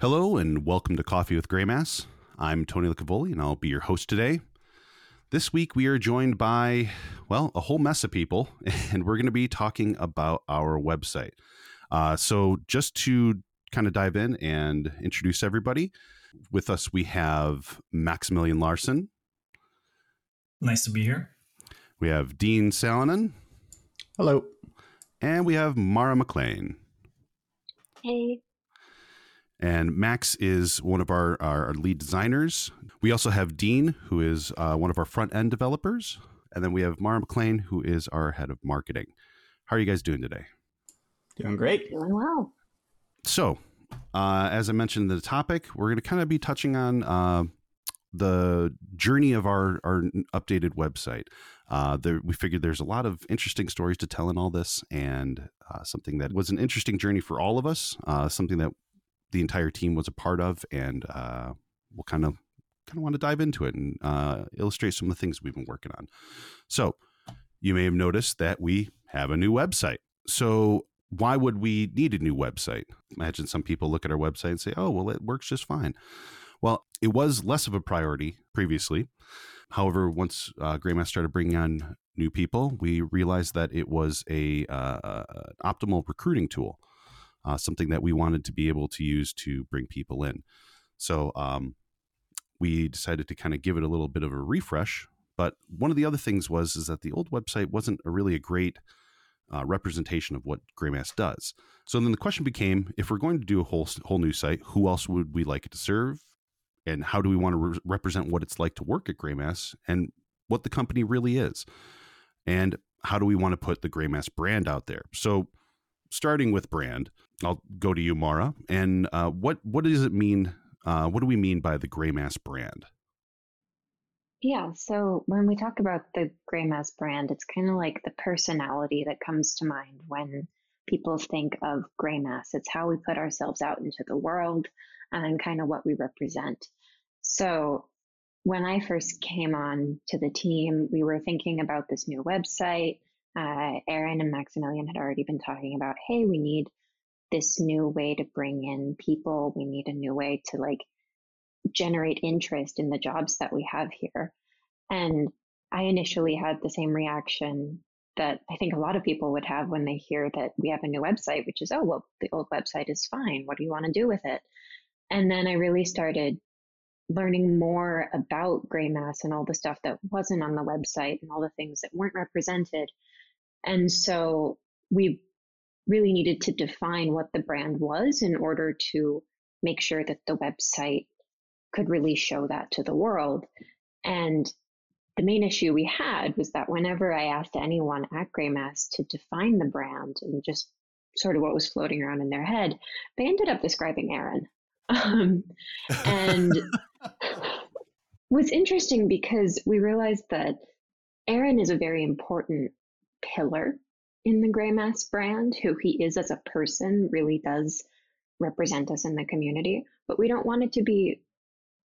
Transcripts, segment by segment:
Hello and welcome to Coffee with Greymass. I'm Tony Licavoli and I'll be your host today. This week we are joined by, well, a whole mess of people, and we're going to be talking about our website. Uh, so, just to kind of dive in and introduce everybody, with us we have Maximilian Larson. Nice to be here. We have Dean Salonen. Hello. And we have Mara McLean. Hey. And Max is one of our, our lead designers. We also have Dean, who is uh, one of our front end developers. And then we have Mara McLean, who is our head of marketing. How are you guys doing today? Doing great. Doing well. So, uh, as I mentioned the topic, we're going to kind of be touching on uh, the journey of our, our updated website. Uh, there, we figured there's a lot of interesting stories to tell in all this, and uh, something that was an interesting journey for all of us, uh, something that the entire team was a part of, and uh, we'll kind of kind of want to dive into it and uh, illustrate some of the things we've been working on. So, you may have noticed that we have a new website. So, why would we need a new website? Imagine some people look at our website and say, "Oh, well, it works just fine." Well, it was less of a priority previously. However, once uh, started bringing on new people, we realized that it was a uh, uh optimal recruiting tool uh, something that we wanted to be able to use to bring people in. So um, we decided to kind of give it a little bit of a refresh. But one of the other things was is that the old website wasn't a really a great uh, representation of what Greymass does. So then the question became: if we're going to do a whole whole new site, who else would we like it to serve, and how do we want to re- represent what it's like to work at Greymass and what the company really is, and how do we want to put the Greymass brand out there? So starting with brand, I'll go to you, Mara. And uh, what what does it mean? Uh, what do we mean by the Greymass brand? Yeah, so when we talk about the Greymass brand, it's kind of like the personality that comes to mind when people think of Greymass. It's how we put ourselves out into the world and kind of what we represent. So when I first came on to the team, we were thinking about this new website. Uh, Aaron and Maximilian had already been talking about, hey, we need this new way to bring in people. We need a new way to like generate interest in the jobs that we have here. And I initially had the same reaction that I think a lot of people would have when they hear that we have a new website, which is, oh, well, the old website is fine. What do you want to do with it? And then I really started learning more about Greymass and all the stuff that wasn't on the website and all the things that weren't represented. And so we really needed to define what the brand was in order to make sure that the website could really show that to the world. And the main issue we had was that whenever I asked anyone at Greymass to define the brand and just sort of what was floating around in their head, they ended up describing Aaron. Um, and was interesting because we realized that Aaron is a very important pillar in the Greymass brand, who he is as a person really does represent us in the community, but we don't want it to be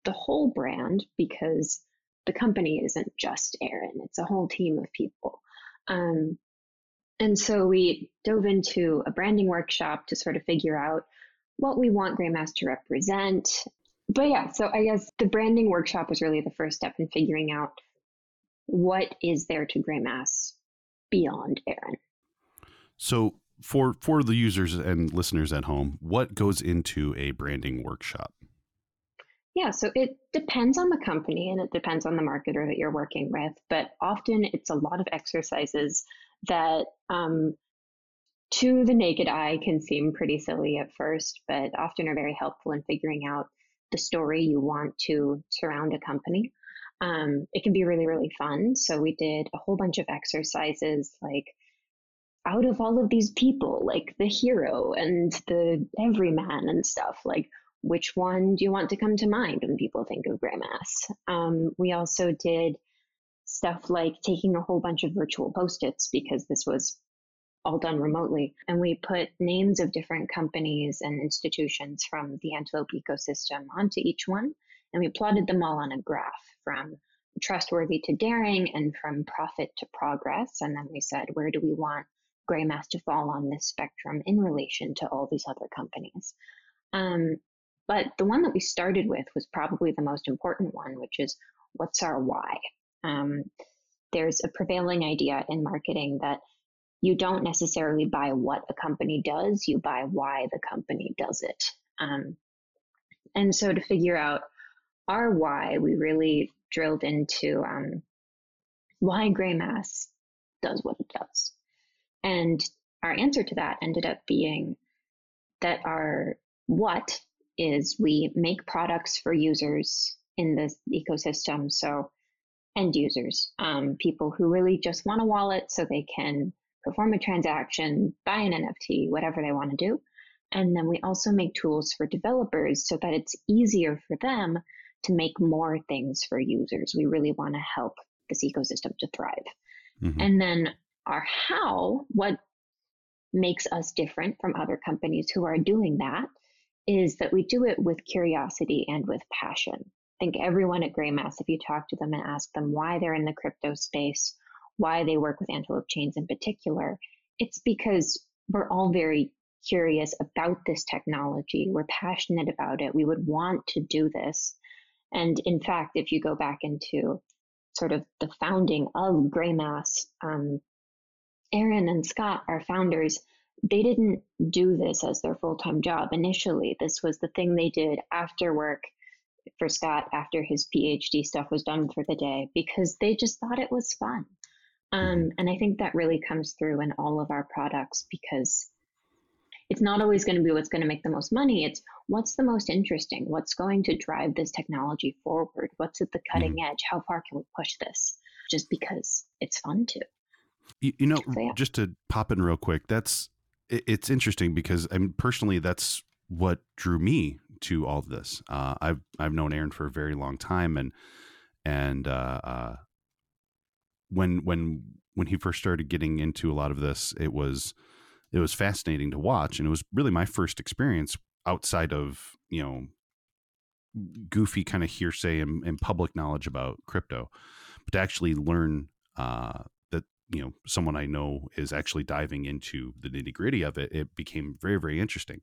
the whole brand because the company isn't just Aaron, it's a whole team of people. Um, and so we dove into a branding workshop to sort of figure out what we want Greymass to represent. But yeah, so I guess the branding workshop was really the first step in figuring out what is there to Greymass beyond Aaron. So for for the users and listeners at home, what goes into a branding workshop? Yeah, so it depends on the company and it depends on the marketer that you're working with, but often it's a lot of exercises that um, to the naked eye can seem pretty silly at first, but often are very helpful in figuring out the story you want to surround a company. Um, it can be really, really fun. So we did a whole bunch of exercises like out of all of these people, like the hero and the everyman and stuff, like which one do you want to come to mind when people think of Greymass? Um, we also did stuff like taking a whole bunch of virtual post-its because this was all done remotely. And we put names of different companies and institutions from the Antelope ecosystem onto each one. And we plotted them all on a graph from trustworthy to daring and from profit to progress. And then we said, where do we want Greymass to fall on this spectrum in relation to all these other companies. Um, but the one that we started with was probably the most important one, which is what's our why? Um, there's a prevailing idea in marketing that you don't necessarily buy what a company does, you buy why the company does it. Um, and so to figure out our why, we really drilled into um, why Greymass does what it does. And our answer to that ended up being that our what is we make products for users in this ecosystem. So end users, um, people who really just want a wallet so they can perform a transaction, buy an NFT, whatever they want to do. And then we also make tools for developers so that it's easier for them to make more things for users. We really want to help this ecosystem to thrive. Mm-hmm. And then our how, what makes us different from other companies who are doing that is that we do it with curiosity and with passion. I think everyone at Greymass, if you talk to them and ask them why they're in the crypto space, why they work with Antelope Chains in particular, it's because we're all very curious about this technology. We're passionate about it. We would want to do this. And in fact, if you go back into sort of the founding of Greymass, um, Aaron and Scott, our founders, they didn't do this as their full time job initially. This was the thing they did after work for Scott after his PhD stuff was done for the day because they just thought it was fun. Um, mm-hmm. and I think that really comes through in all of our products because it's not always going to be what's going to make the most money. It's what's the most interesting, what's going to drive this technology forward, what's at the cutting mm-hmm. edge, how far can we push this, just because it's fun to. You, you know, so, yeah. just to pop in real quick, that's it, it's interesting because I mean, personally, that's what drew me to all of this. Uh, I've I've known Aaron for a very long time, and and uh, uh, when when when he first started getting into a lot of this, it was it was fascinating to watch, and it was really my first experience outside of you know goofy kind of hearsay and, and public knowledge about crypto, but to actually learn uh, that you know someone I know is actually diving into the nitty gritty of it, it became very very interesting,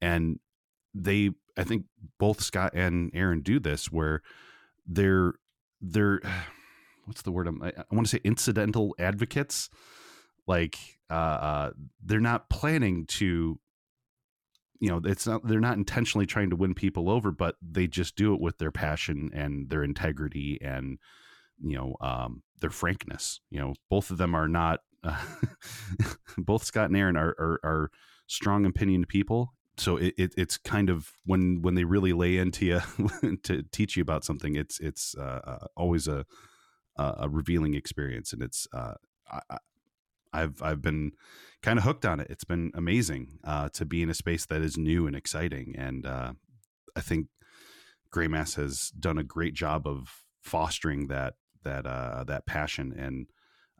and they I think both Scott and Aaron do this where they're they're what's the word I'm, I, I want to say incidental advocates. Like uh, uh, they're not planning to you know it's not they're not intentionally trying to win people over but they just do it with their passion and their integrity and you know um, their frankness. You know both of them are not uh, both scott and aaron are, are, are strong opinion people. So it, it, it's kind of when when they really lay into you to teach you about something it's it's uh, uh always a a revealing experience and it's uh, I, I've I've been kind of hooked on it. It's been amazing uh, to be in a space that is new and exciting, and uh, I think Greymass has done a great job of fostering that that uh, that passion, and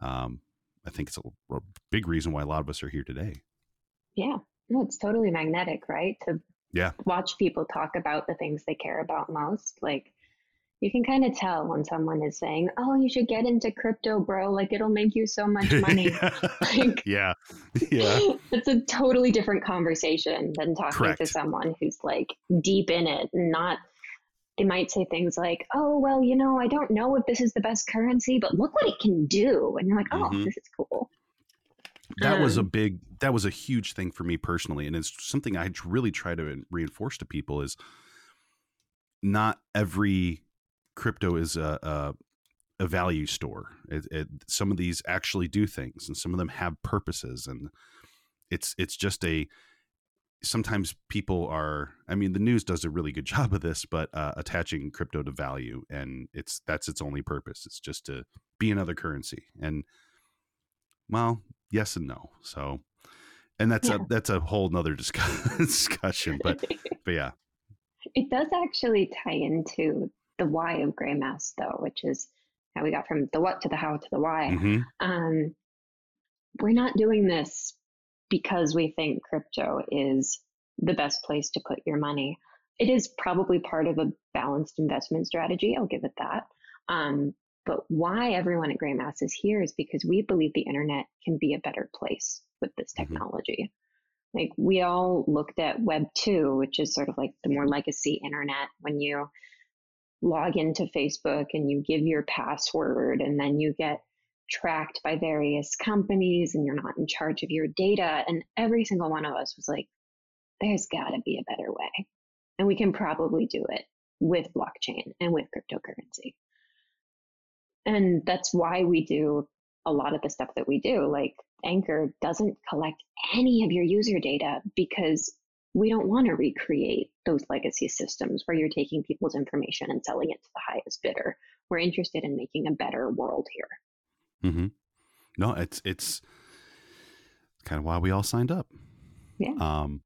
um, I think it's a, a, big reason why a lot of us are here today. Yeah, no, it's totally magnetic, right? To yeah watch people talk about the things they care about most, like you can kind of tell when someone is saying, "Oh, you should get into crypto, bro. Like it'll make you so much money." like, yeah, yeah. It's a totally different conversation than talking Correct. to someone who's like deep in it and not. They might say things like, "Oh, well, you know, I don't know if this is the best currency, but look what it can do," and you're like, "Oh, mm-hmm. this is cool." That um, was a um, big, that was a huge thing for me personally, and it's something I really try to reinforce to people is not every crypto is a, a, a value store. It, it, some of these actually do things, and some of them have purposes, and it's it's just a. Sometimes people are. I mean, the news does a really good job of this, but uh, attaching crypto to value, and it's that's its only purpose. It's just to be another currency, and well, yes and no. So, and that's yeah. a that's a whole nother discuss, discussion. But but yeah, it does actually tie into the why of Greymass though, which is how we got from the what to the how to the why. Mm-hmm. Um, we're not doing this because we think crypto is the best place to put your money. It is probably part of a balanced investment strategy. I'll give it that. Um, but why everyone at Greymass is here is because we believe the internet can be a better place with this mm-hmm. technology. Like we all looked at Web 2, which is sort of like the more legacy internet when you log into Facebook and you give your password and then you get tracked by various companies and you're not in charge of your data. And every single one of us was like, there's got to be a better way. And we can probably do it with blockchain and with cryptocurrency. And that's why we do a lot of the stuff that we do. Like Anchor doesn't collect any of your user data because we don't want to recreate those legacy systems where you're taking people's information and selling it to the highest bidder. We're interested in making a better world here. Mm-hmm. No, it's it's kind of why we all signed up. Yeah. Um,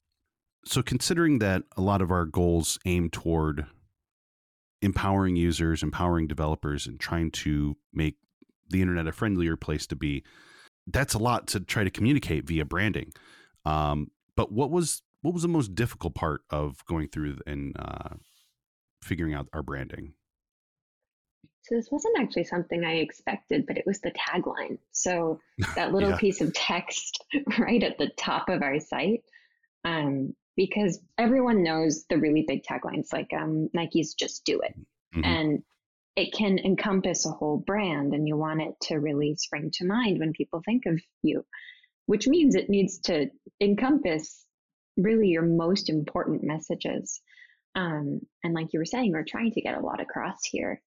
so considering that a lot of our goals aim toward empowering users, empowering developers, and trying to make the internet a friendlier place to be, that's a lot to try to communicate via branding. Um, but what was what was the most difficult part of going through and uh, figuring out our branding? So this wasn't actually something I expected, but it was the tagline. So that little Yeah. piece of text right at the top of our site, um, because everyone knows the really big taglines like um, Nike's "Just Do It," Mhm. and it can encompass a whole brand, and you want it to really spring to mind when people think of you, which means it needs to encompass really your most important messages. Um, and like you were saying, we're trying to get a lot across here.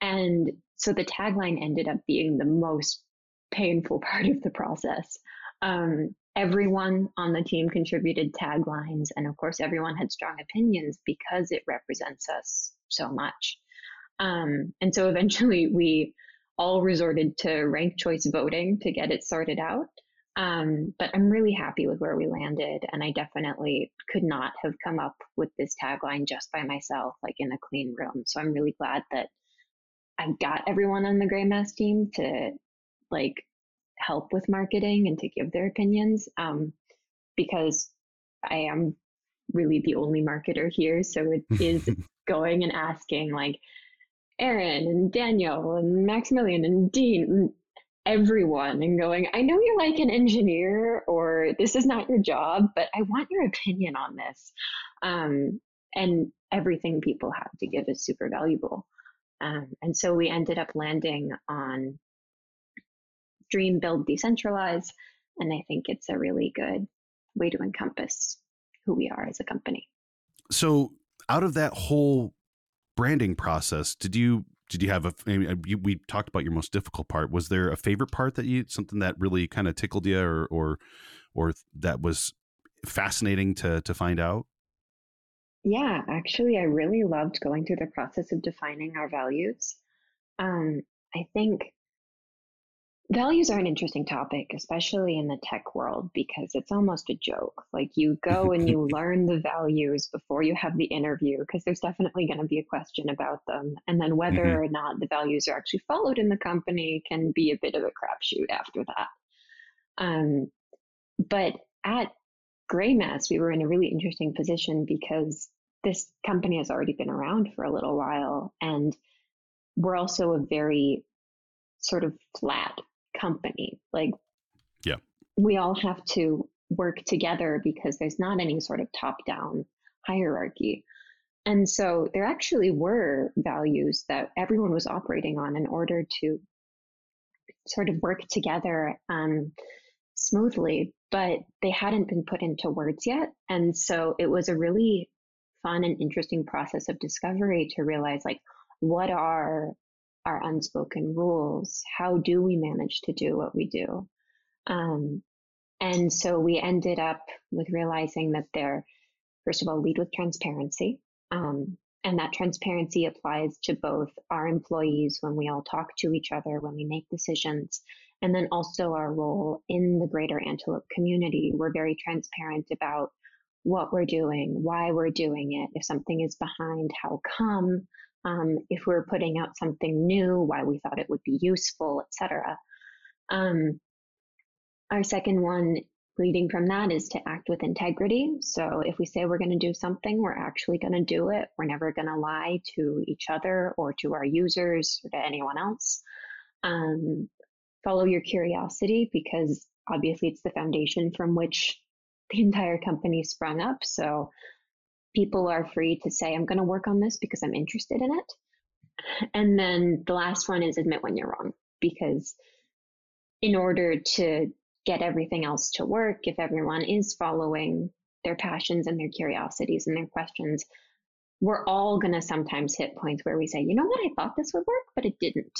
And so the tagline ended up being the most painful part of the process. Um, everyone on the team contributed taglines, and of course, everyone had strong opinions because it represents us so much. Um, and so eventually, we all resorted to ranked choice voting to get it sorted out. Um, but I'm really happy with where we landed, and I definitely could not have come up with this tagline just by myself, like in a clean room. So I'm really glad that I got everyone on the Greymass team to like help with marketing and to give their opinions, um, because I am really the only marketer here. So it is going and asking like Aaron and Daniel and Maximilian and Dean everyone and going, I know you're like an engineer or this is not your job, but I want your opinion on this. Um, and everything people have to give is super valuable. Um, and so we ended up landing on Dream, Build, Decentralize. And I think it's a really good way to encompass who we are as a company. so out of that whole branding process did you did you have a we talked about your most difficult part was there a favorite part that you something that really kind of tickled you or or or that was fascinating to to find out Yeah, actually, I really loved going through the process of defining our values. Um, I think values are an interesting topic, especially in the tech world, because it's almost a joke. Like you go and you learn the values before you have the interview, because there's definitely going to be a question about them. And then whether Mhm. or not the values are actually followed in the company can be a bit of a crapshoot after that. Um, but at Greymass, we were in a really interesting position because this company has already been around for a little while. And we're also a very sort of flat company. Like, Yeah. we all have to work together because there's not any sort of top down hierarchy. And so there actually were values that everyone was operating on in order to sort of work together um, smoothly, but they hadn't been put into words yet. And so it was a really fun and interesting process of discovery to realize like, what are our unspoken rules? How do we manage to do what we do? Um, and so we ended up with realizing that they're, first of all, lead with transparency. Um, and that transparency applies to both our employees when we all talk to each other, when we make decisions, and then also our role in the greater Antelope community. We're very transparent about what we're doing, why we're doing it, if something is behind, how come, um, if we're putting out something new, why we thought it would be useful, etc. Um, our second one leading from that is to act with integrity. So if we say we're going to do something, we're actually going to do it. We're never going to lie to each other or to our users or to anyone else. Um, follow your curiosity because obviously it's the foundation from which the entire company sprung up. So people are free to say, I'm going to work on this because I'm interested in it. And then the last one is admit when you're wrong, because in order to get everything else to work, if everyone is following their passions and their curiosities and their questions, we're all going to sometimes hit points where we say, you know what, I thought this would work, but it didn't.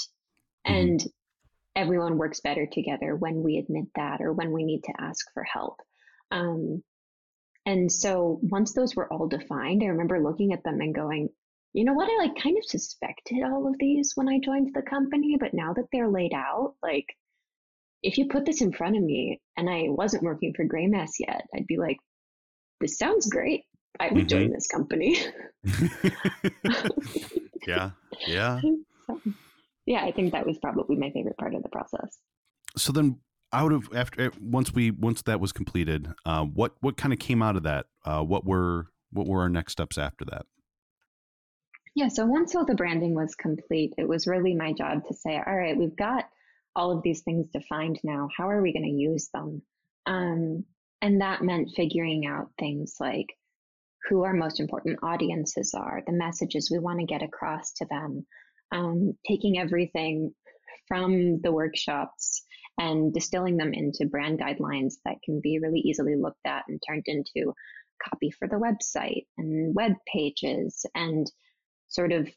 Mm-hmm. And everyone works better together when we admit that or when we need to ask for help. Um, and so once those were all defined, I remember looking at them and going, you know what, I like kind of suspected all of these when I joined the company, but now that they're laid out, like if you put this in front of me and I wasn't working for Greymass yet, I'd be like, this sounds great. I would mm-hmm. join this company. yeah. Yeah. yeah, I think that was probably my favorite part of the process. So then out of after eh, once we once that was completed, uh, what what kind of came out of that? Uh, what were what were our next steps after that? Yeah, so once all the branding was complete, it was really my job to say, all right, we've got all of these things defined now. How are we going to use them? Um, and that meant figuring out things like who our most important audiences are, the messages we want to get across to them, um, taking everything from the workshops and distilling them into brand guidelines that can be really easily looked at and turned into copy for the website and web pages and sort of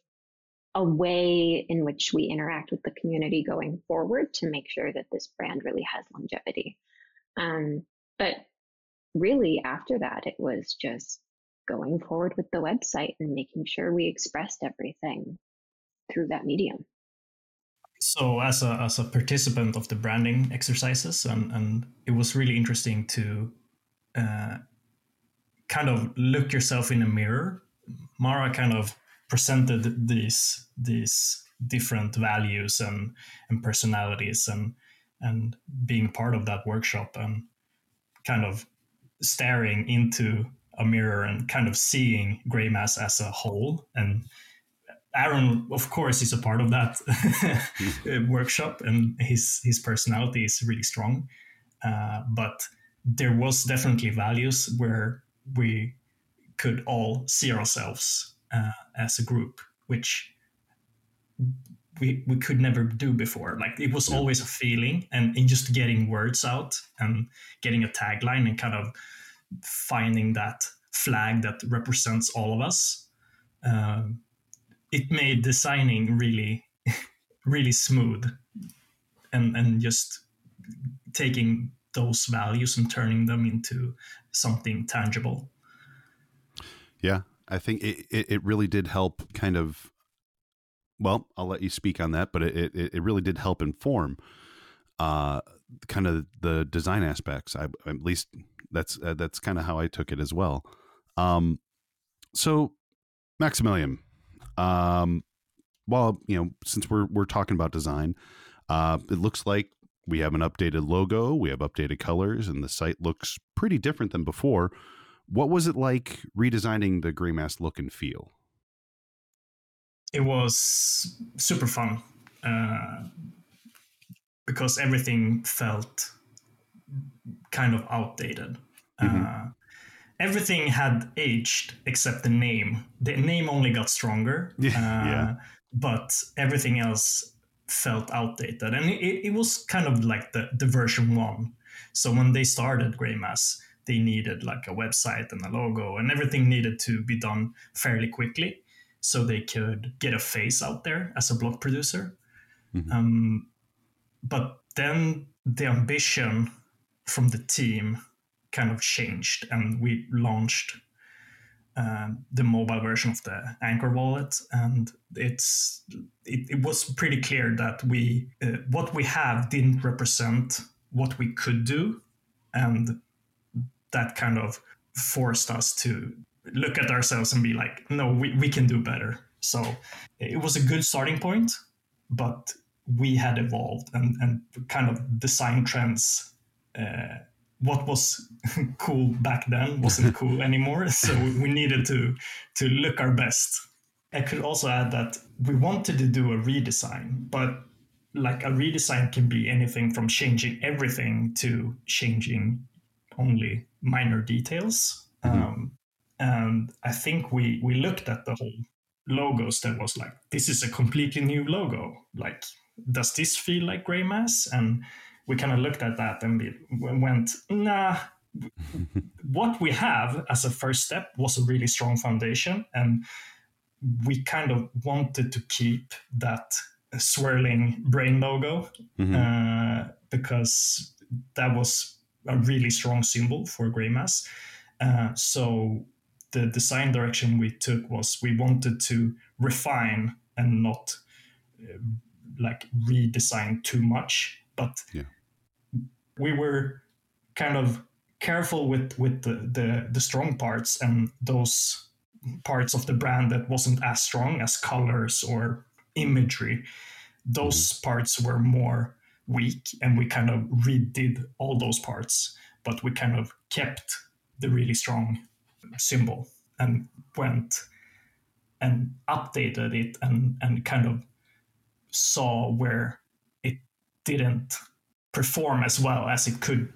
a way in which we interact with the community going forward to make sure that this brand really has longevity. Um, but really, after that, it was just going forward with the website and making sure we expressed everything through that medium. So, as a as a participant of the branding exercises, and and it was really interesting to uh, kind of look yourself in a mirror. Mara kind of presented these these different values and and personalities and and being part of that workshop and kind of staring into a mirror and kind of seeing Greymass as a whole and Aaron, of course, is a part of that workshop, and his his personality is really strong. Uh, but there was definitely values where we could all see ourselves uh, as a group, which we we could never do before. Like it was always a feeling, and in just getting words out and getting a tagline and kind of finding that flag that represents all of us. Um, it made designing really really smooth and and just taking those values and turning them into something tangible. Yeah i think it, it, really did help kind of well i'll let you speak on that but it, it, it really did help inform uh kind of the design aspects. I at least that's uh, that's kind of how i took it as well. Um so maximilian um, well, you know, since we're we're talking about design, uh, it looks like we have an updated logo, we have updated colors, and the site looks pretty different than before. What was it like redesigning the Greymass look and feel? It was super fun uh, because everything felt kind of outdated. Mm-hmm. Uh, everything had aged except the name. The name only got stronger. Yeah. Uh, yeah. But everything else felt outdated. And it, it was kind of like the, the version one. So when they started Greymass, they needed like a website and a logo, and everything needed to be done fairly quickly so they could get a face out there as a block producer. Mm-hmm. Um, but then the ambition from the team kind of changed and we launched uh, the mobile version of the anchor wallet and it's it, it was pretty clear that we uh, what we have didn't represent what we could do and that kind of forced us to look at ourselves and be like no we, we can do better. So it was a good starting point but we had evolved and, and kind of design trends uh, what was cool back then wasn't cool anymore. So we needed to to look our best. I could also add that we wanted to do a redesign, but like a redesign can be anything from changing everything to changing only minor details. Mhm. Um, and I think we we looked at the whole logos that was like, this is a completely new logo. Like, does this feel like Greymass? And we kind of looked at that and we we went, nah. What we have as a first step was a really strong foundation, and we kind of wanted to keep that swirling brain logo Mhm. uh, because that was a really strong symbol for Greymass. Uh, so the design direction we took was we wanted to refine and not uh, like redesign too much, but Yeah. We were kind of careful with with the, the the strong parts and those parts of the brand that wasn't as strong as colors or imagery. Those mm-hmm. parts were more weak and we kind of redid all those parts but we kind of kept the really strong symbol and went and updated it and and kind of saw where it didn't perform as well as it could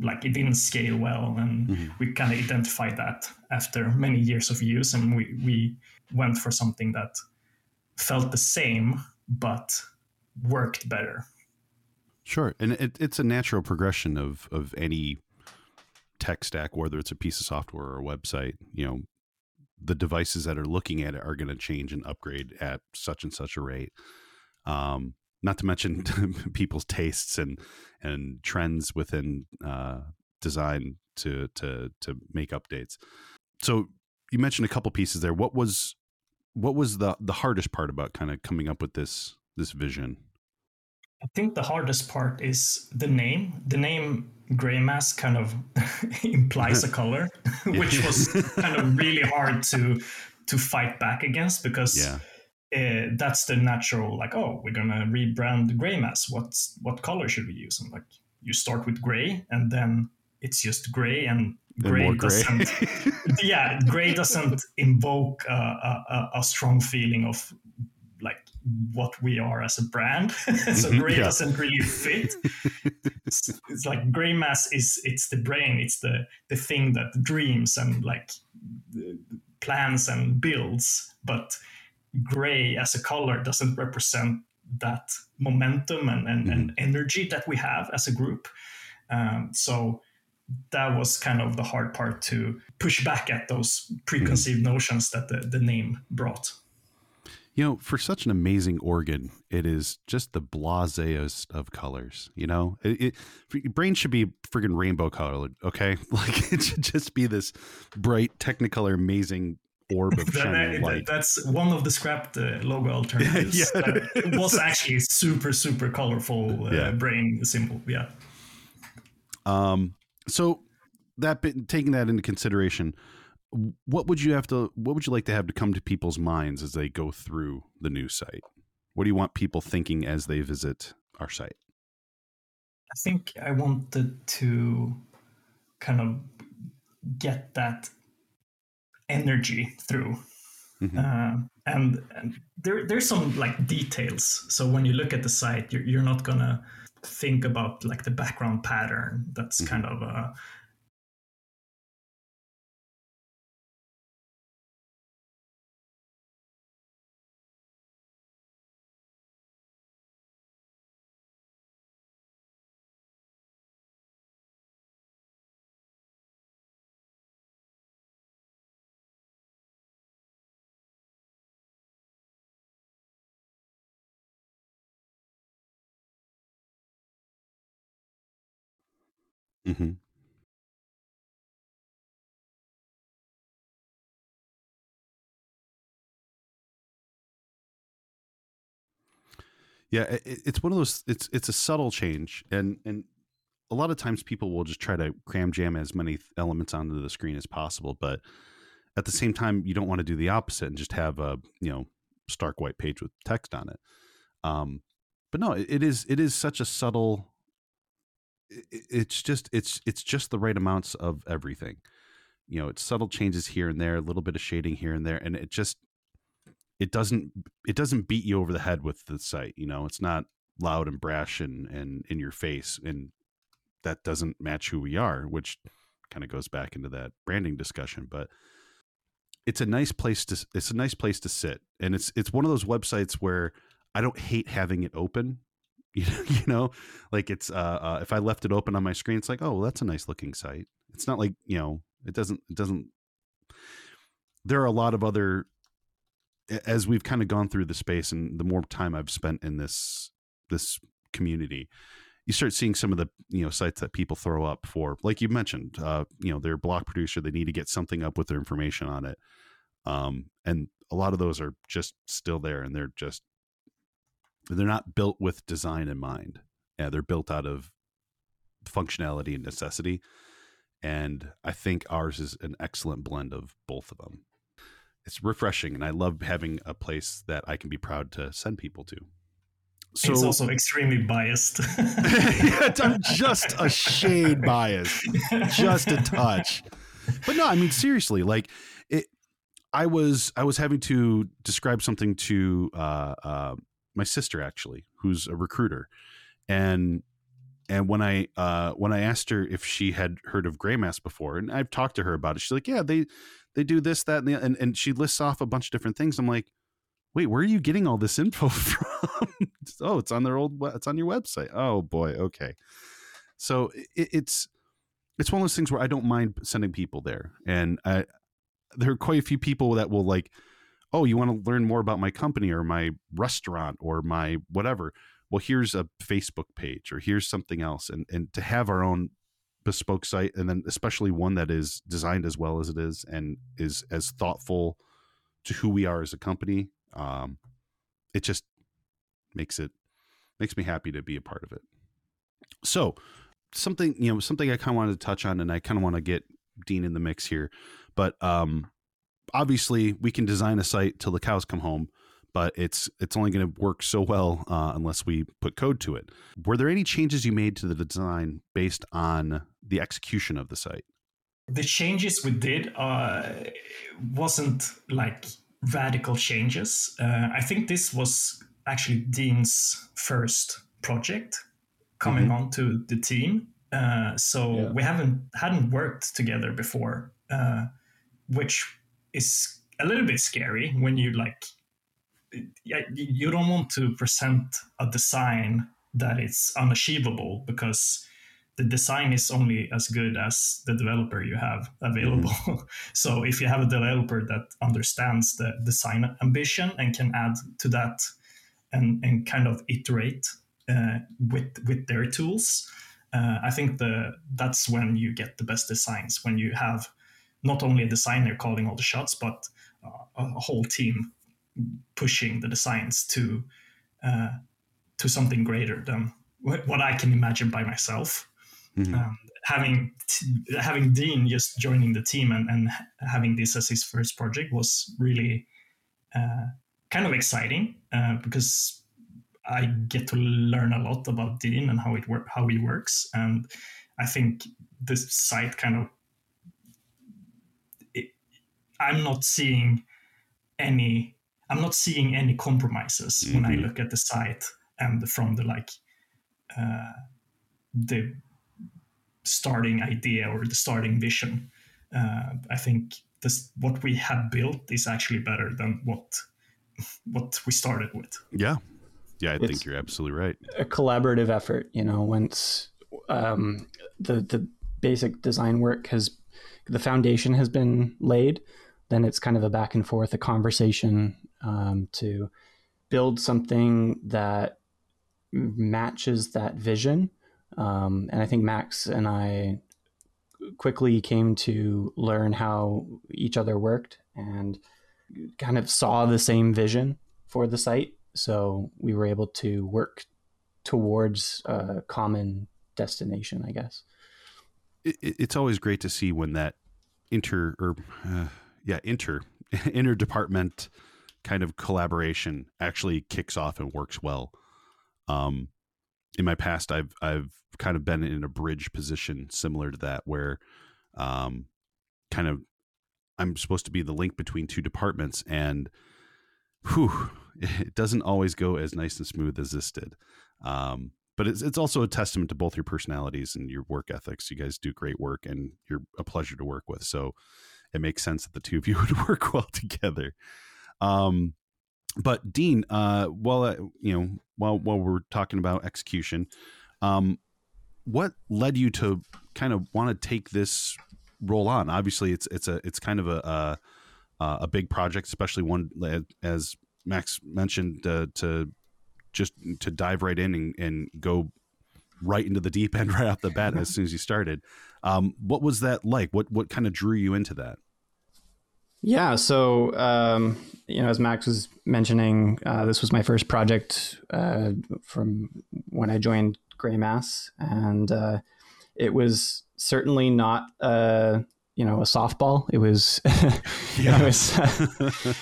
like it didn't scale well and Mhm. we kind of identified that after many years of use and we we went for something that felt the same but worked better Sure, and it, it's a natural progression of of any tech stack, whether it's a piece of software or a website. You know, the devices that are looking at it are going to change and upgrade at such and such a rate. Um, not to mention people's tastes and and trends within uh, design to to to make updates. So you mentioned a couple pieces there. What was what was the the hardest part about kind of coming up with this this vision? I think the hardest part is the name. The name Greymass kind of implies a color, which was kind of really hard to to fight back against because Yeah. Uh, that's the natural like oh we're gonna rebrand Greymass. What's what color should we use? And like you start with gray and then it's just gray and And gray gray. doesn't yeah gray doesn't invoke a, a, a- strong feeling of like what we are as a brand so Mhm, gray yeah. doesn't really fit it's, it's like Greymass is it's the brain it's the the thing that dreams and like plans and builds but gray as a color doesn't represent that momentum and, and, and energy that we have as a group um, so that was kind of the hard part to push back at those preconceived notions that the, the name brought You know, for such an amazing organ, it is just the blaseest of colors. You know, it, it your brain should be friggin' rainbow colored. Okay, like it should just be this bright Technicolor, amazing orb of That- shining that- light. that's one of the scrapped uh, logo alternatives. Yeah, that it was actually super, super colorful uh, Yeah. brain symbol. Yeah. Um, so that bit, taking that into consideration, what would you have to? What would you like to have to come to people's minds as they go through the new site? What do you want people thinking as they visit our site? I think I wanted to kind of get that energy through. Mhm. Uh, and, and there, there's some like details. So when you look at the site, you're, you're not gonna think about like the background pattern. That's Mhm. kind of uh, Mm-hmm. Yeah, it, it's one of those. It's it's a subtle change, and and a lot of times people will just try to cram jam as many elements onto the screen as possible, but at the same time, you don't want to do the opposite and just have a you know stark white page with text on it. Um, but no, it, it is it is such a subtle. It- It's just it's it's just the right amounts of everything. You know, it's subtle changes here and there, a little bit of shading here and there, and it just it doesn't it doesn't beat you over the head with the site you know it's not loud and brash and and in your face and that doesn't match who we are, which kind of goes back into that branding discussion. But it's a nice place to it's a nice place to sit, and it's it's one of those websites where I don't hate having it open. You know, like it's uh, uh, if I left it open on my screen, it's like, oh, well, that's a nice looking site. It's not like you know, it doesn't it doesn't. There are a lot of other as we've kind of gone through the space and the more time I've spent in this this community, you start seeing some of the you know sites that people throw up for, like you mentioned, uh, you know, their block producer. They need to get something up with their information on it, um, and a lot of those are just still there, and they're just they're not built with design in mind. Yeah, they're built out of functionality and necessity. And I think ours is an excellent blend of both of them it's refreshing and I love having a place that I can be proud to send people to. So it's also extremely biased. I'm just a shade biased, just a touch. But no, I mean seriously, like it. I was I was having to describe something to uh, uh, my sister actually, who's a recruiter, and and when I uh, when I asked her if she had heard of Greymass before, and I've talked to her about it, she's like, "Yeah, they they do this, that, and, the, and and she lists off a bunch of different things. I'm like, wait, where are you getting all this info from? oh, it's on their old, it's on your website. Oh boy, okay. So it, it's it's one of those things where I don't mind sending people there, and I there are quite a few people that will like, oh, you want to learn more about my company or my restaurant or my whatever. Well, here's a Facebook page or here's something else, and and to have our own bespoke site and then especially one that is designed as well as it is and is as thoughtful to who we are as a company um, it just makes it makes me happy to be a part of it so something you know something i kind of wanted to touch on and i kind of want to get dean in the mix here but um obviously we can design a site till the cows come home but it's it's only going to work so well uh, unless we put code to it. Were there any changes you made to the design based on the execution of the site? The changes we did uh, wasn't like radical changes. Uh, I think this was actually Dean's first project coming mm-hmm. onto the team. Uh, so yeah. we haven't hadn't worked together before, uh, which is a little bit scary when you like you don't want to present a design that is unachievable because the design is only as good as the developer you have available. Mm-hmm. so if you have a developer that understands the design ambition and can add to that and, and kind of iterate uh, with with their tools, uh, I think the that's when you get the best designs. When you have not only a designer calling all the shots, but uh, a whole team pushing the designs to uh, to something greater than what I can imagine by myself. Mm-hmm. Um, having having Dean just joining the team and, and having this as his first project was really uh, kind of exciting uh, because I get to learn a lot about Dean and how it work how he works, and I think this site kind of I'm not seeing any I'm not seeing any compromises mm-hmm. when I mm-hmm. look at the site and from the like uh, the starting idea or the starting vision. Uh, I think this what we have built is actually better than what what we started with. Yeah, yeah, I it's think you're absolutely right. A collaborative effort, you know, once um, the the basic design work has the foundation has been laid, then it's kind of a back and forth, a conversation um, to build something that matches that vision. Um, and I think Max and I quickly came to learn how each other worked and kind of saw the same vision for the site. So we were able to work towards a common destination, I guess. it's always great to see when that inter or uh, yeah inter interdepartment kind of collaboration actually kicks off and works well. Um, in my past, I've I've kind of been in a bridge position similar to that, where um, kind of I'm supposed to be the link between two departments, and whew, it doesn't always go as nice and smooth as this did. Um, but it's it's also a testament to both your personalities and your work ethics. You guys do great work, and you're a pleasure to work with. So it makes sense that the two of you would work well together. Um, but Dean, uh, while uh, you know, while while we're talking about execution, um, what led you to kind of want to take this role on? Obviously, it's it's a it's kind of a a, a big project, especially one as Max mentioned uh, to just to dive right in and, and, go right into the deep end right off the bat as soon as you started. Um, what was that like? What what kind of drew you into that? Yeah, so um, you know, as Max was mentioning, uh, this was my first project uh, from when I joined Greymass, and uh, it was certainly not uh, you know a softball. It was it was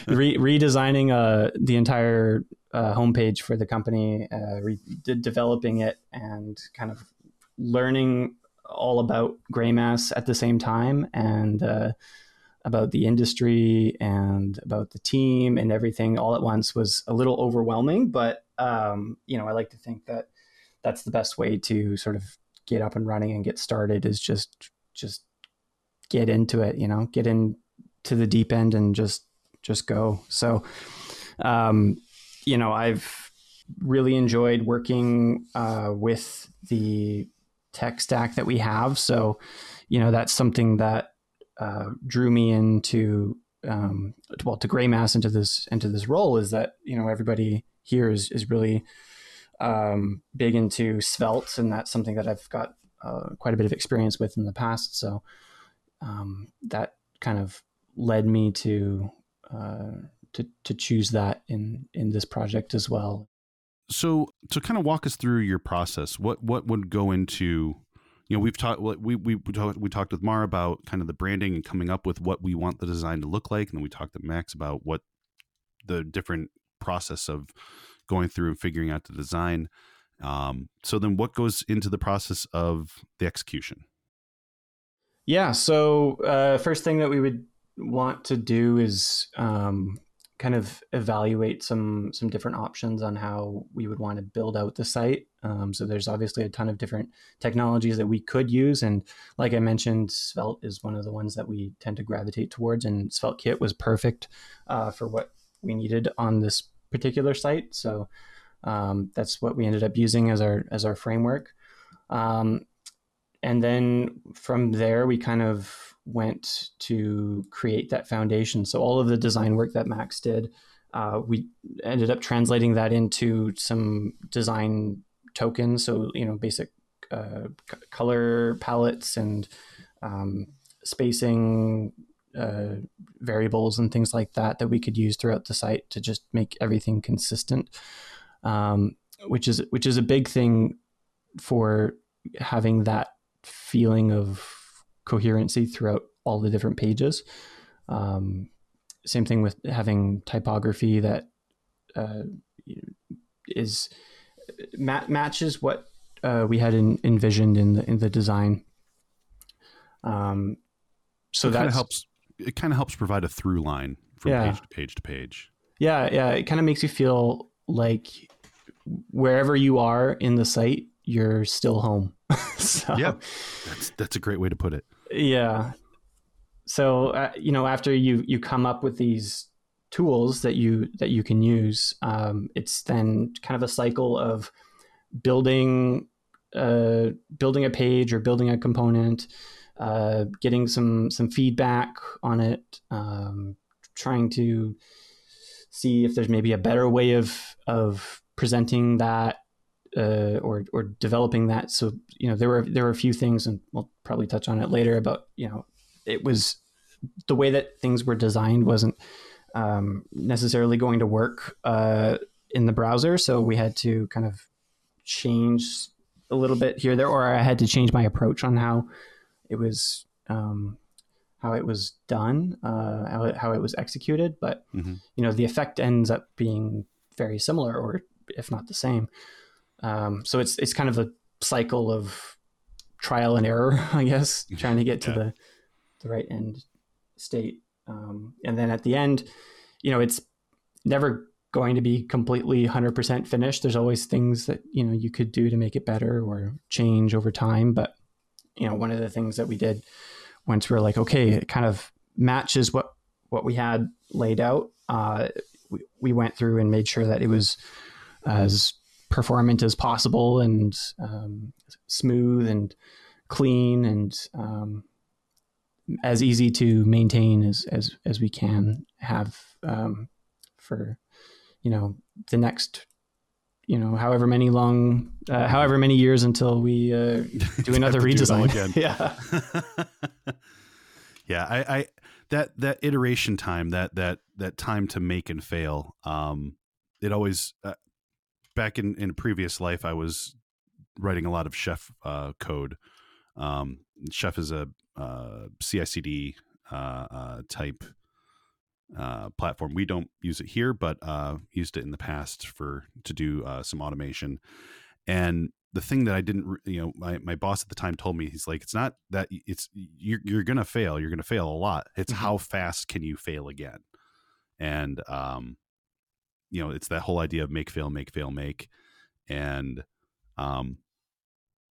re- redesigning uh, the entire uh, homepage for the company, re- developing it, and kind of learning all about Greymass at the same time, and about the industry and about the team and everything all at once was a little overwhelming. But um, you know, I like to think that that's the best way to sort of get up and running and get started is just just get into it. You know, get in to the deep end and just just go. So, um, you know, I've really enjoyed working uh, with the tech stack that we have. So, you know, that's something that uh, drew me into um, well to Greymass into this into this role is that you know everybody here is is really um, big into svelte and that's something that I've got uh, quite a bit of experience with in the past so um, that kind of led me to uh, to to choose that in in this project as well. So to kind of walk us through your process, what what would go into you know we've talked we we we talked we talked with Mar about kind of the branding and coming up with what we want the design to look like, and then we talked to Max about what the different process of going through and figuring out the design. Um, so then, what goes into the process of the execution? Yeah. So uh, first thing that we would want to do is um, kind of evaluate some some different options on how we would want to build out the site. Um, so there's obviously a ton of different technologies that we could use, and like I mentioned, Svelte is one of the ones that we tend to gravitate towards, and Svelte Kit was perfect uh, for what we needed on this particular site. So um, that's what we ended up using as our as our framework. Um, and then from there, we kind of went to create that foundation. So all of the design work that Max did, uh, we ended up translating that into some design tokens. So you know, basic uh, c- color palettes and um, spacing uh, variables and things like that that we could use throughout the site to just make everything consistent. Um, which is which is a big thing for having that feeling of coherency throughout all the different pages. Um, same thing with having typography that uh, is ma- matches what uh, we had in, envisioned in the in the design. Um, so that helps. It kind of helps provide a through line from yeah. page to page to page. Yeah, yeah. It kind of makes you feel like wherever you are in the site, you're still home. so, yeah, that's that's a great way to put it. Yeah. So uh, you know, after you you come up with these tools that you that you can use, um, it's then kind of a cycle of building uh, building a page or building a component, uh, getting some some feedback on it, um, trying to see if there's maybe a better way of of presenting that uh, or or developing that. So you know there were there were a few things, and we'll probably touch on it later. About you know it was the way that things were designed wasn't um, necessarily going to work uh, in the browser, so we had to kind of change a little bit here there, or I had to change my approach on how it was um, how it was done, uh, how it, how it was executed. But mm-hmm. you know the effect ends up being very similar, or if not the same. Um, so it's it's kind of a cycle of trial and error, I guess, trying to get to yeah. the the right end state. Um, and then at the end, you know, it's never going to be completely 100% finished. There's always things that, you know, you could do to make it better or change over time. But, you know, one of the things that we did once we are like, okay, it kind of matches what, what we had laid out. Uh, we, we went through and made sure that it was as performant as possible and um, smooth and clean and um, as easy to maintain as, as, as we can have um, for you know the next you know however many long uh, however many years until we uh, do another redesign do again. Yeah. Yeah I, I that that iteration time that that that time to make and fail um it always uh, back in in a previous life i was writing a lot of chef uh, code um chef is a uh, cicd uh, uh, type uh, platform. We don't use it here, but uh, used it in the past for to do uh, some automation. And the thing that I didn't, you know, my, my boss at the time told me, he's like, it's not that it's you're you're gonna fail. You're gonna fail a lot. It's mm-hmm. how fast can you fail again? And um, you know, it's that whole idea of make, fail, make, fail, make, and um,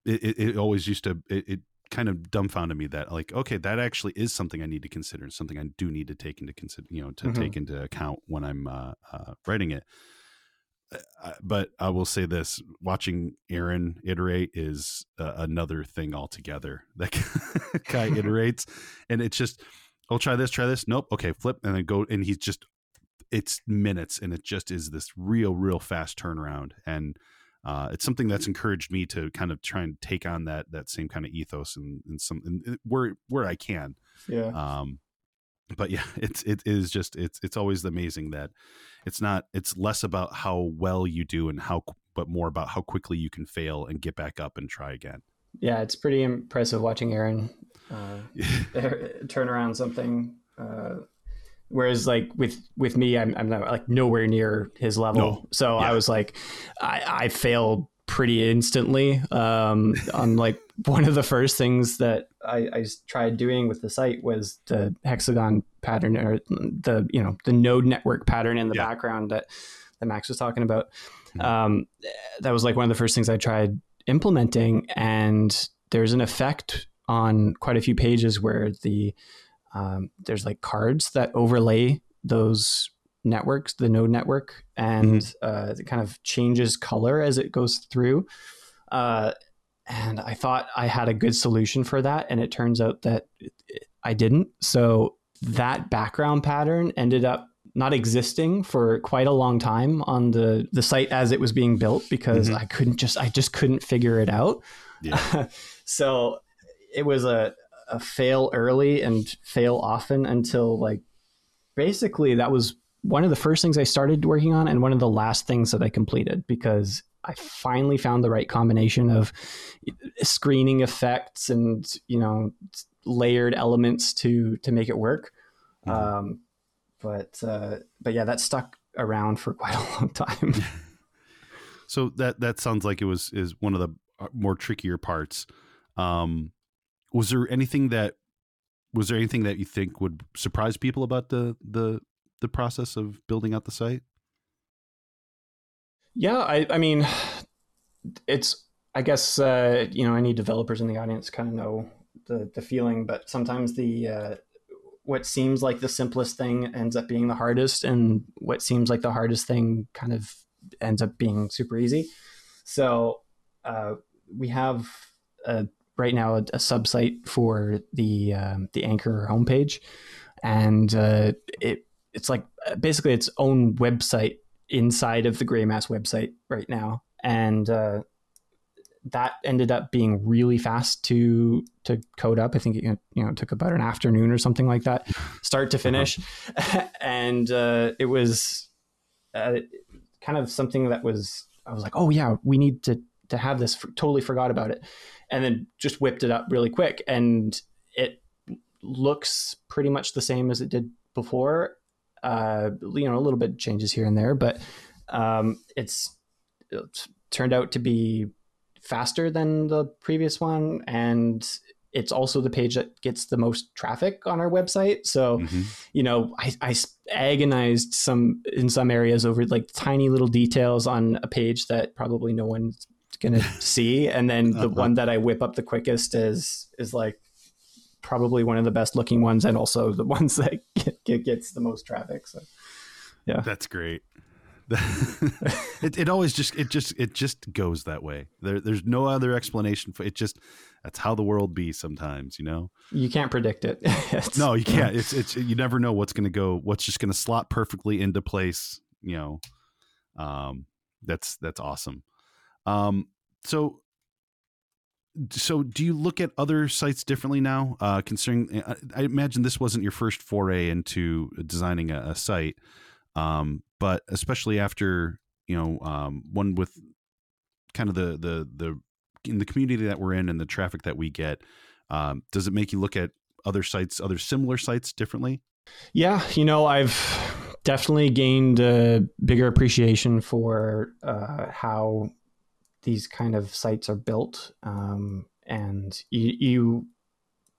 it, it, it always used to it, it kind of dumbfounded me that like okay that actually is something i need to consider and something i do need to take into consider you know to mm-hmm. take into account when i'm uh, uh, writing it uh, but i will say this watching aaron iterate is uh, another thing altogether that guy iterates and it's just i'll oh, try this try this nope okay flip and then go and he's just it's minutes and it just is this real real fast turnaround and uh, it's something that's encouraged me to kind of try and take on that that same kind of ethos and, and some and where where I can. Yeah. Um, but yeah, it's it is just it's it's always amazing that it's not it's less about how well you do and how but more about how quickly you can fail and get back up and try again. Yeah, it's pretty impressive watching Aaron uh, turn around something uh, Whereas like with with me, I'm I'm not, like nowhere near his level. No. So yeah. I was like, I, I failed pretty instantly. Um, on like one of the first things that I, I tried doing with the site was the hexagon pattern or the you know the node network pattern in the yeah. background that that Max was talking about. Mm-hmm. Um, that was like one of the first things I tried implementing, and there's an effect on quite a few pages where the um, there's like cards that overlay those networks, the node network, and mm-hmm. uh, it kind of changes color as it goes through. Uh, and I thought I had a good solution for that, and it turns out that I didn't. So that background pattern ended up not existing for quite a long time on the the site as it was being built because mm-hmm. I couldn't just I just couldn't figure it out. Yeah. so it was a a fail early and fail often until like basically that was one of the first things I started working on and one of the last things that I completed because I finally found the right combination of screening effects and you know layered elements to to make it work. Mm-hmm. Um, but uh, but yeah, that stuck around for quite a long time. so that that sounds like it was is one of the uh, more trickier parts. Um, was there anything that was there anything that you think would surprise people about the the the process of building out the site? Yeah, I I mean, it's I guess uh, you know any developers in the audience kind of know the the feeling, but sometimes the uh, what seems like the simplest thing ends up being the hardest, and what seems like the hardest thing kind of ends up being super easy. So uh, we have a right now a, a subsite for the um, the Anchor homepage, and uh, it it's like uh, basically its own website inside of the Greymass website right now, and uh, that ended up being really fast to to code up. I think it you know took about an afternoon or something like that, start to finish, uh-huh. and uh, it was uh, kind of something that was I was like, oh yeah, we need to to have this. totally forgot about it, and then just whipped it up really quick. And it looks pretty much the same as it did before. Uh, you know, a little bit changes here and there, but um, it's, it's turned out to be faster than the previous one, and it's also the page that gets the most traffic on our website. So, mm-hmm. you know, I, I, agonized some in some areas over like tiny little details on a page that probably no one's gonna see, and then the uh-huh. one that I whip up the quickest is is like probably one of the best looking ones, and also the ones that get, get, gets the most traffic. So, yeah, that's great. it, it always just it just it just goes that way. There, there's no other explanation for it. Just that's how the world be sometimes. You know, you can't predict it. no, you can't. It's it's you never know what's going to go. What's just going to slot perfectly into place. You know, um, that's that's awesome. Um, so so do you look at other sites differently now uh, considering I, I, imagine this wasn't your first foray into designing a, a site um, but especially after you know um, one with kind of the the the in the community that we're in and the traffic that we get um, does it make you look at other sites other similar sites differently? Yeah you know i've definitely gained a bigger appreciation for uh, how these kind of sites are built um, and you, you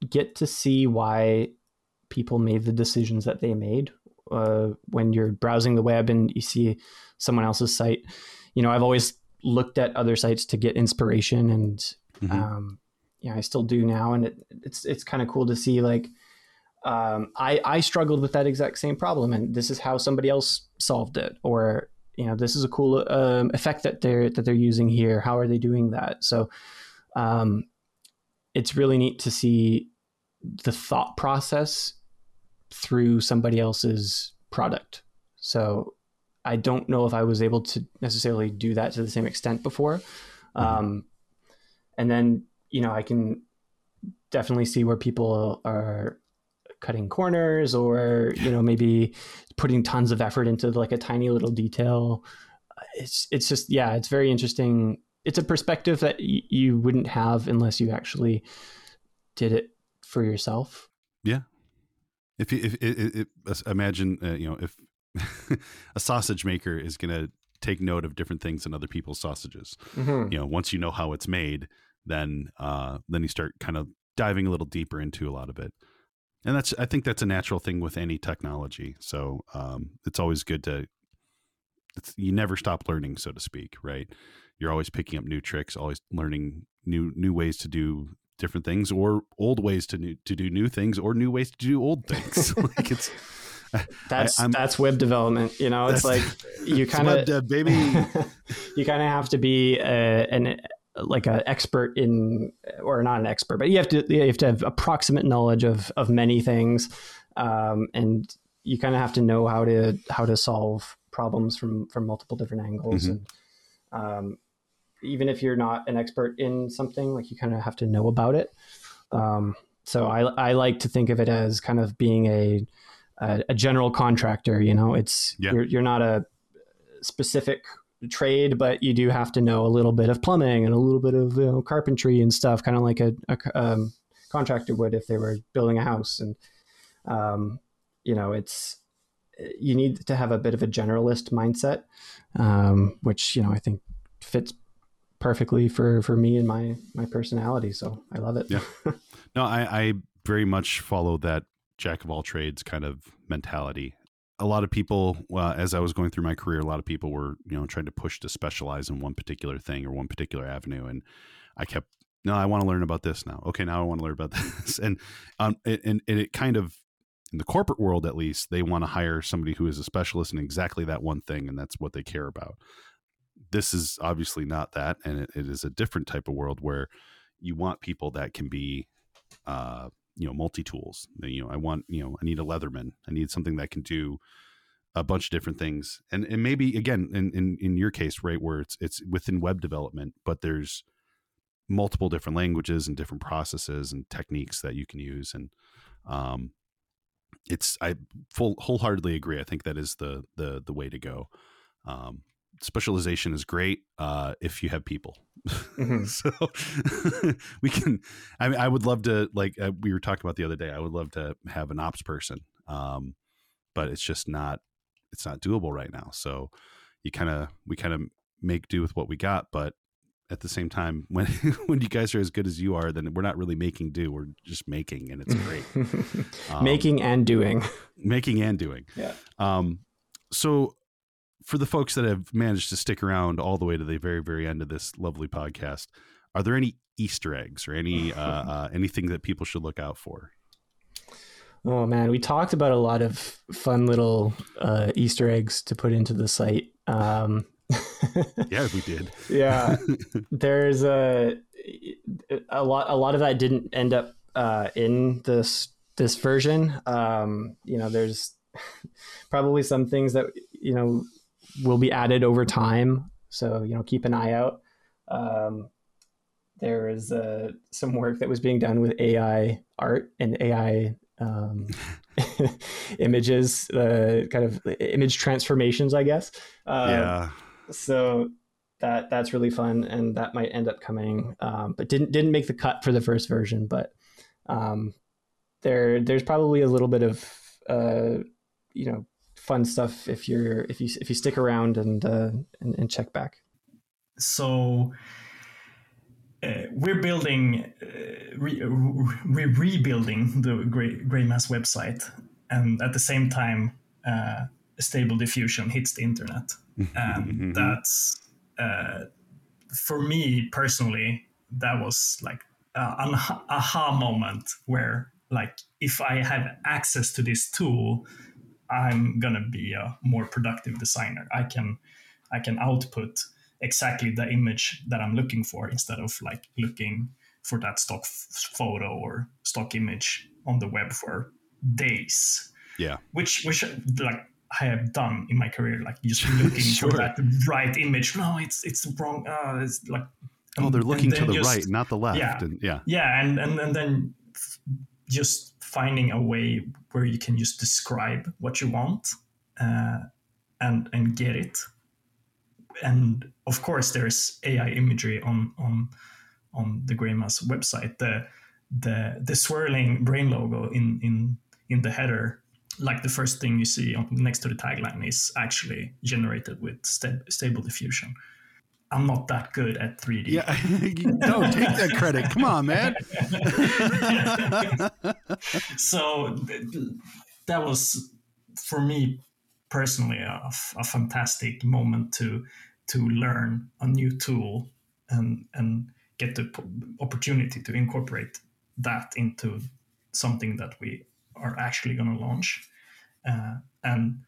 get to see why people made the decisions that they made uh, when you're browsing the web and you see someone else's site. You know, I've always looked at other sites to get inspiration, and mm-hmm. um, yeah, I still do now. And it, it's it's kind of cool to see like um, I I struggled with that exact same problem, and this is how somebody else solved it, or you know, this is a cool um, effect that they're that they're using here. How are they doing that? So, um, it's really neat to see the thought process through somebody else's product. So I don't know if I was able to necessarily do that to the same extent before. Mm-hmm. Um, and then, you know, I can definitely see where people are cutting corners or, you know, maybe putting tons of effort into like a tiny little detail. It's, it's just, yeah, it's very interesting. It's a perspective that y- you wouldn't have unless you actually did it for yourself. Yeah, if you if, if, if imagine uh, you know if a sausage maker is going to take note of different things in other people's sausages, mm-hmm. you know, once you know how it's made, then uh, then you start kind of diving a little deeper into a lot of it. And that's I think that's a natural thing with any technology. So um, it's always good to you never stop learning, so to speak, right? You're always picking up new tricks, always learning new new ways to do different things or old ways to new, to do new things or new ways to do old things like it's that's I, that's web development you know it's like you kind of baby you kind of have to be a, an like an expert in or not an expert but you have to you have to have approximate knowledge of of many things um, and you kind of have to know how to how to solve problems from from multiple different angles mm-hmm. and um, even if you're not an expert in something, like you kind of have to know about it. Um, so I, I like to think of it as kind of being a, a, a general contractor. You know, it's yeah. you're, you're not a specific trade, but you do have to know a little bit of plumbing and a little bit of you know, carpentry and stuff, kind of like a, a um, contractor would if they were building a house. And um, you know, it's you need to have a bit of a generalist mindset, um, which you know I think fits perfectly for for me and my my personality. So I love it. Yeah. No, I, I very much follow that jack of all trades kind of mentality. A lot of people, as I was going through my career, a lot of people were you know trying to push to specialize in one particular thing or one particular avenue, and I kept no, I want to learn about this now. Okay, now I want to learn about this, and um, and, and it kind of in the corporate world at least they want to hire somebody who is a specialist in exactly that one thing and that's what they care about this is obviously not that and it, it is a different type of world where you want people that can be uh, you know multi-tools. You know i want you know i need a leatherman. I need something that can do a bunch of different things. And and maybe again in in, in your case right where it's it's within web development but there's multiple different languages and different processes and techniques that you can use. And um it's i full wholeheartedly agree. I think that is the the the way to go. Um specialization is great uh, if you have people. Mm-hmm. so we can. I mean, I would love to like uh, we were talking about the other day. I would love to have an ops person, um, but it's just not. It's not doable right now. So you kind of we kind of make do with what we got. But at the same time, when when you guys are as good as you are, then we're not really making do. We're just making, and it's great. um, making and doing. Making and doing. Yeah. Um, so for the folks that have managed to stick around all the way to the very very end of this lovely podcast, are there any Easter eggs or any uh, uh, anything that people should look out for? Oh man, we talked about a lot of fun little uh, Easter eggs to put into the site. Um, yeah, we did. yeah, there's a a lot. A lot of that didn't end up uh, in this this version. Um, you know, there's probably some things that you know will be added over time. So you know, keep an eye out. Um, there is uh, some work that was being done with AI art and AI um, images, uh, kind of image transformations, I guess. Um, yeah. So that that's really fun, and that might end up coming, um, but didn't didn't make the cut for the first version. But um, there there's probably a little bit of uh, you know fun stuff if you're if you if you stick around and uh, and, and check back. So uh, we're building, uh, re- we're rebuilding the Gray, Greymass website, and at the same time, uh, Stable Diffusion hits the internet, and mm-hmm. that's uh, for me personally, that was like an aha moment where, like, if I have access to this tool, I'm gonna be a more productive designer. I can, I can output exactly the image that I'm looking for instead of like looking for that stock f- photo or stock image on the web for days. Yeah. Which which like I have done in my career, like just looking sure. for that right image. No, it's it's wrong. Uh, it's like oh, they're looking to the just, right, not the left. Yeah, and, yeah, yeah, and and and then just finding a way where you can just describe what you want uh, and and get it and of course there's AI imagery on on on the Greymass website. The the the swirling brain logo in in in the header, like the first thing you see on, next to the tagline, is actually generated with st- stable diffusion. I'm not that good at 3D. Yeah, don't take that credit. Come on, man. so that was for me personally a, a fantastic moment to to learn a new tool and and get the opportunity to incorporate that into something that we are actually going to launch uh, and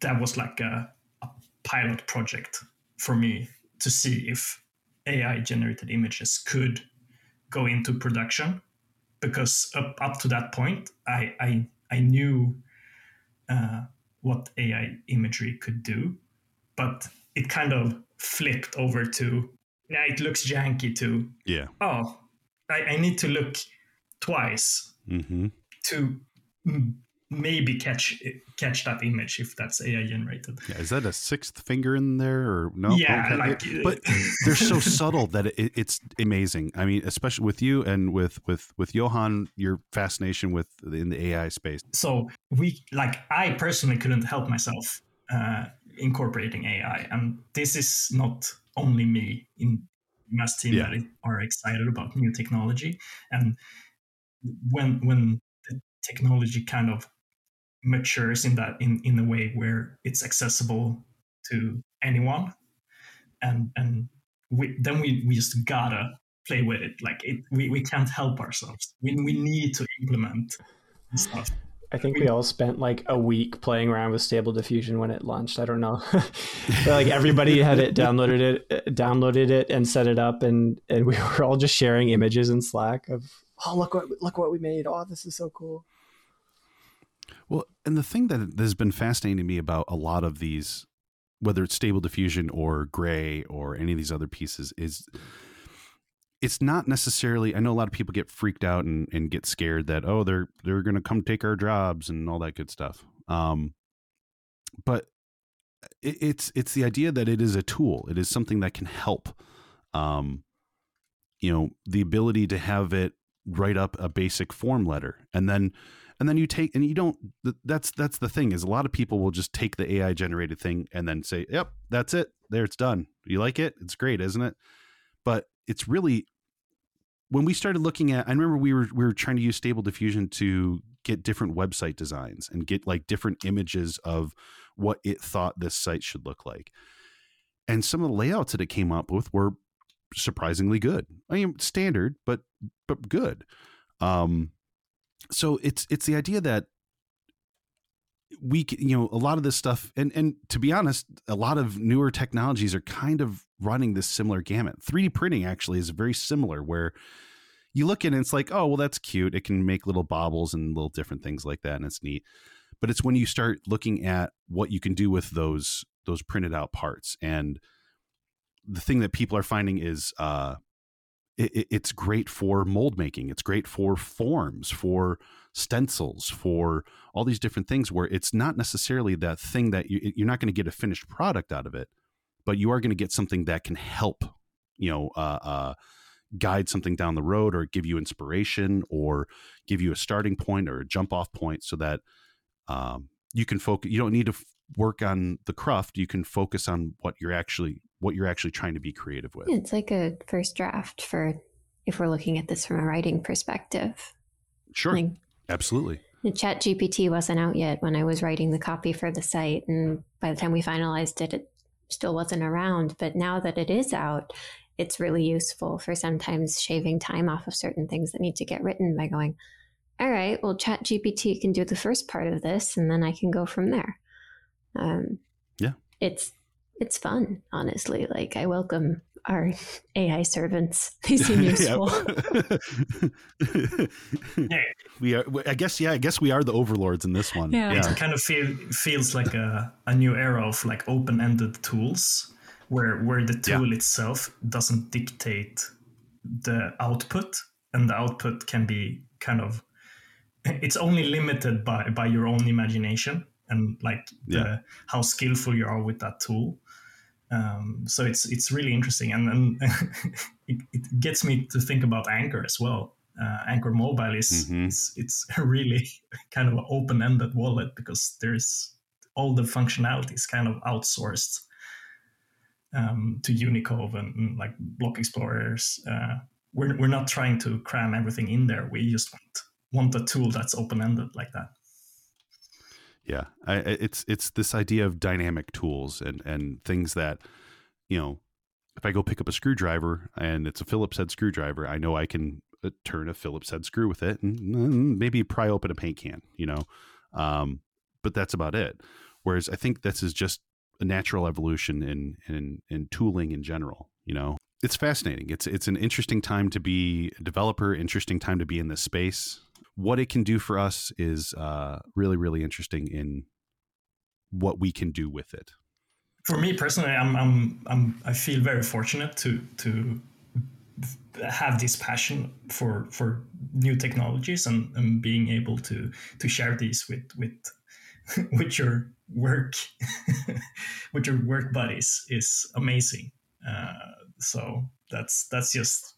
that was like a, a, pilot project for me to see if ai generated images could go into production because up, up to that point i i, I knew uh, what ai imagery could do but it kind of flipped over to yeah, it looks janky to yeah. Oh, I, I need to look twice mm-hmm. to maybe catch catch that image if that's AI generated. Yeah, is that a sixth finger in there or no? Yeah, okay. like, but they're so subtle that it, it's amazing. I mean, especially with you and with with with Johan, your fascination with in the AI space. So we like I personally couldn't help myself. Uh, incorporating AI. And this is not only me in Mass team yeah. that are excited about new technology. And when when the technology kind of matures in that in, in a way where it's accessible to anyone and and we, then we, we just gotta play with it like it, we, we can't help ourselves we, we need to implement stuff I think we all spent like a week playing around with Stable Diffusion when it launched. I don't know, like everybody had it downloaded it, uh, downloaded it, and set it up, and and we were all just sharing images in Slack of oh look what look what we made. Oh, this is so cool. Well, and the thing that has been fascinating to me about a lot of these, whether it's Stable Diffusion or Gray or any of these other pieces, is it's not necessarily i know a lot of people get freaked out and, and get scared that oh they're they're going to come take our jobs and all that good stuff. Um, but it, it's it's the idea that it is a tool. It is something that can help um, you know the ability to have it write up a basic form letter. And then and then you take and you don't that's that's the thing is a lot of people will just take the ai generated thing and then say yep that's it there it's done. You like it? It's great, isn't it? But it's really when we started looking at I remember we were we were trying to use stable diffusion to get different website designs and get like different images of what it thought this site should look like. And some of the layouts that it came up with were surprisingly good. I mean standard, but but good. Um so it's it's the idea that we you know a lot of this stuff and and to be honest a lot of newer technologies are kind of running this similar gamut. 3d printing actually is very similar where you look at it and it's like oh well that's cute. It can make little baubles and little different things like that and it's neat. But it's when you start looking at what you can do with those those printed out parts and the thing that people are finding is uh it, it's great for mold making it's great for forms for stencils for all these different things where it's not necessarily that thing that you, you're not going to get a finished product out of it but you are going to get something that can help you know uh, uh, guide something down the road or give you inspiration or give you a starting point or a jump off point so that um, you can focus you don't need to f- work on the craft you can focus on what you're actually what you're actually trying to be creative with it's like a first draft for if we're looking at this from a writing perspective sure like Absolutely. The chat GPT wasn't out yet when I was writing the copy for the site. And by the time we finalized it, it still wasn't around. But now that it is out, it's really useful for sometimes shaving time off of certain things that need to get written by going, all right, well, chat GPT can do the first part of this and then I can go from there. Um, yeah. It's, it's fun, honestly. Like I welcome our AI servants. They seem useful. we are. I guess. Yeah. I guess we are the overlords in this one. Yeah. yeah. It kind of feel, feels like a, a new era of like open-ended tools, where where the tool yeah. itself doesn't dictate the output, and the output can be kind of. It's only limited by by your own imagination and like the, how skillful you are with that tool um, so it's it's really interesting, and, and it, it, gets me to think about Anchor as well. Uh, Anchor Mobile is, mm-hmm. is it's really kind of an open-ended wallet because there's all the functionalities kind of outsourced um, to Unicove and, and, like block explorers. Uh, we're we're not trying to cram everything in there. We just want want a tool that's open-ended like that yeah I, it's it's this idea of dynamic tools and and things that you know if i go pick up a screwdriver and it's a phillips head screwdriver i know i can uh, turn a phillips head screw with it and maybe pry open a paint can you know? Um, but that's about it. Whereas i think this is just a natural evolution in in in tooling in general you know? It's fascinating. It's it's an interesting time to be a developer interesting time to be in this space what it can do for us is uh, really, really interesting in what we can do with it. For me personally, I'm, I'm, I'm I feel very fortunate to to have this passion for for new technologies and, and being able to to share these with with with your work with your work buddies is amazing. Uh, so that's that's just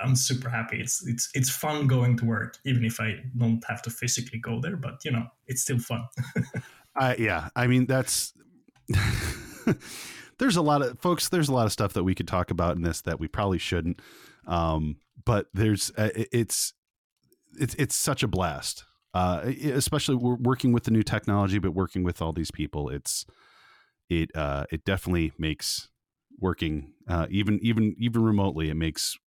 I'm super happy. It's it's it's fun going to work, even if I don't have to physically go there. But you know, it's still fun. uh, yeah, I mean that's. there's a lot of folks. There's a lot of stuff that we could talk about in this that we probably shouldn't. Um, but there's uh, it's it's it's such a blast. Uh, especially we're working with the new technology, but working with all these people, it's it uh, it definitely makes working uh, even even even remotely. It makes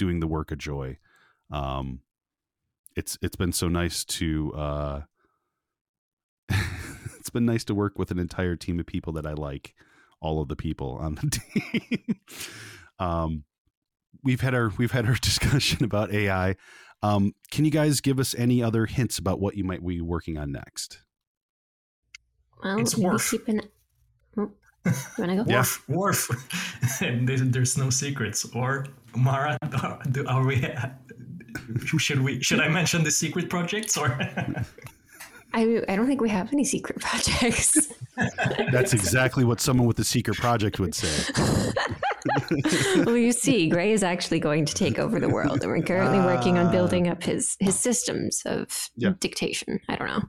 doing the work of joy. Um, it's it's been so nice to uh, it's been nice to work with an entire team of people that I like, all of the people on the team. um, we've had our we've had our discussion about AI. Um, can you guys give us any other hints about what you might be working on next? Well, it's Wharf. Keep an... you want to go? Yeah. Wharf. Wharf. there's no secrets. Or Mara, do, are we? Should we? Should I mention the secret projects or? I, I don't think we have any secret projects. That's exactly what someone with a secret project would say. well, you see, Gray is actually going to take over the world, and we're currently uh, working on building up his his systems of dictation. I don't know.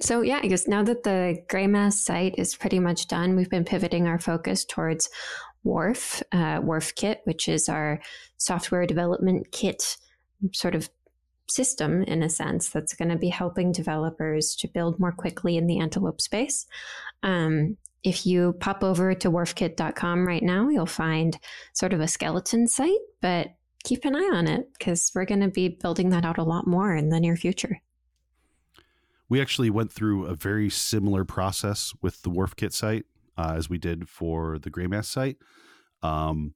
So, yeah, I guess now that the GreyMass site is pretty much done, we've been pivoting our focus towards Wharf, uh, Wharf Kit, which is our software development kit sort of system in a sense that's going to be helping developers to build more quickly in the Antelope space. Um, if you pop over to wharfkit.com right now, you'll find sort of a skeleton site, but keep an eye on it because we're going to be building that out a lot more in the near future. We actually went through a very similar process with the Wharf Kit site uh, as we did for the GreyMass site, um,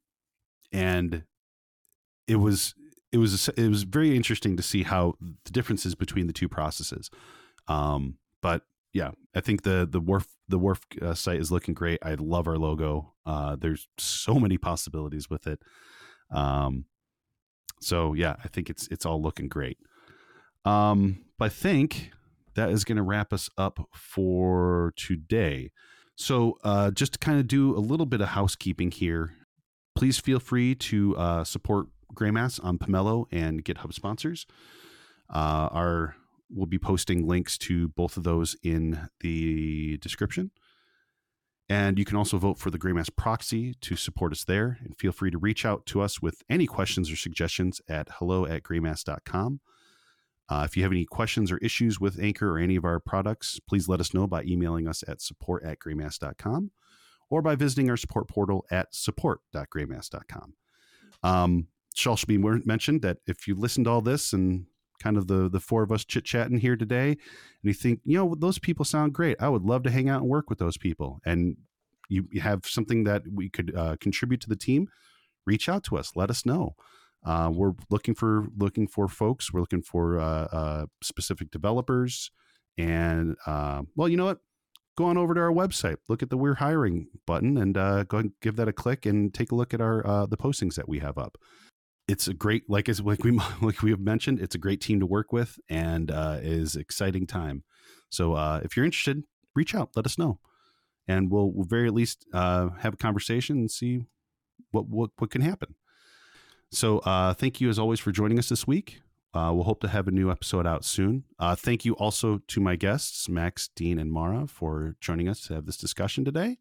and it was it was it was very interesting to see how the differences between the two processes. Um, but yeah, I think the the wharf the wharf uh, site is looking great. I love our logo. Uh, there's so many possibilities with it. Um, so yeah, I think it's it's all looking great. Um, but I think that is going to wrap us up for today. So uh, just to kind of do a little bit of housekeeping here, please feel free to uh, support Greymass on Pomelo and GitHub sponsors. Uh, our we'll be posting links to both of those in the description. And you can also vote for the Greymass proxy to support us there. And feel free to reach out to us with any questions or suggestions at hello at greymass.com. Uh, if you have any questions or issues with Anchor or any of our products, please let us know by emailing us at support at greymass.com or by visiting our support portal at support.greymass.com. Um, should also be mentioned that if you listened to all this and kind of the the four of us chit chatting here today, and you think, you know, those people sound great. I would love to hang out and work with those people. And you, you have something that we could uh, contribute to the team. Reach out to us. Let us know. Uh, we're looking for looking for folks. We're looking for uh, uh specific developers. And uh, well, you know what? Go on over to our website. Look at the "We're Hiring" button, and uh, go and give that a click, and take a look at our the postings that we have up it's a great like as like we like we have mentioned it's a great team to work with and uh, is exciting time so uh, if you're interested reach out let us know and we'll, we'll very at least uh, have a conversation and see what what, what can happen so uh, thank you as always for joining us this week uh, we'll hope to have a new episode out soon uh, thank you also to my guests max dean and mara for joining us to have this discussion today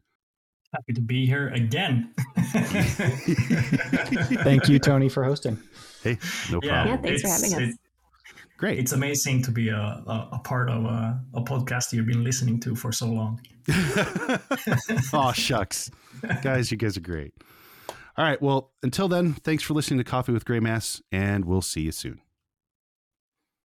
Happy to be here again. Thank you, Tony, for hosting. Hey, no yeah, problem. Yeah, thanks it's, for having us. It, Great. It's amazing to be a, a, a part of a, a, podcast you've been listening to for so long. oh, shucks. guys, you guys are great. All right. Well, until then, thanks for listening to Coffee with GreyMass, and we'll see you soon.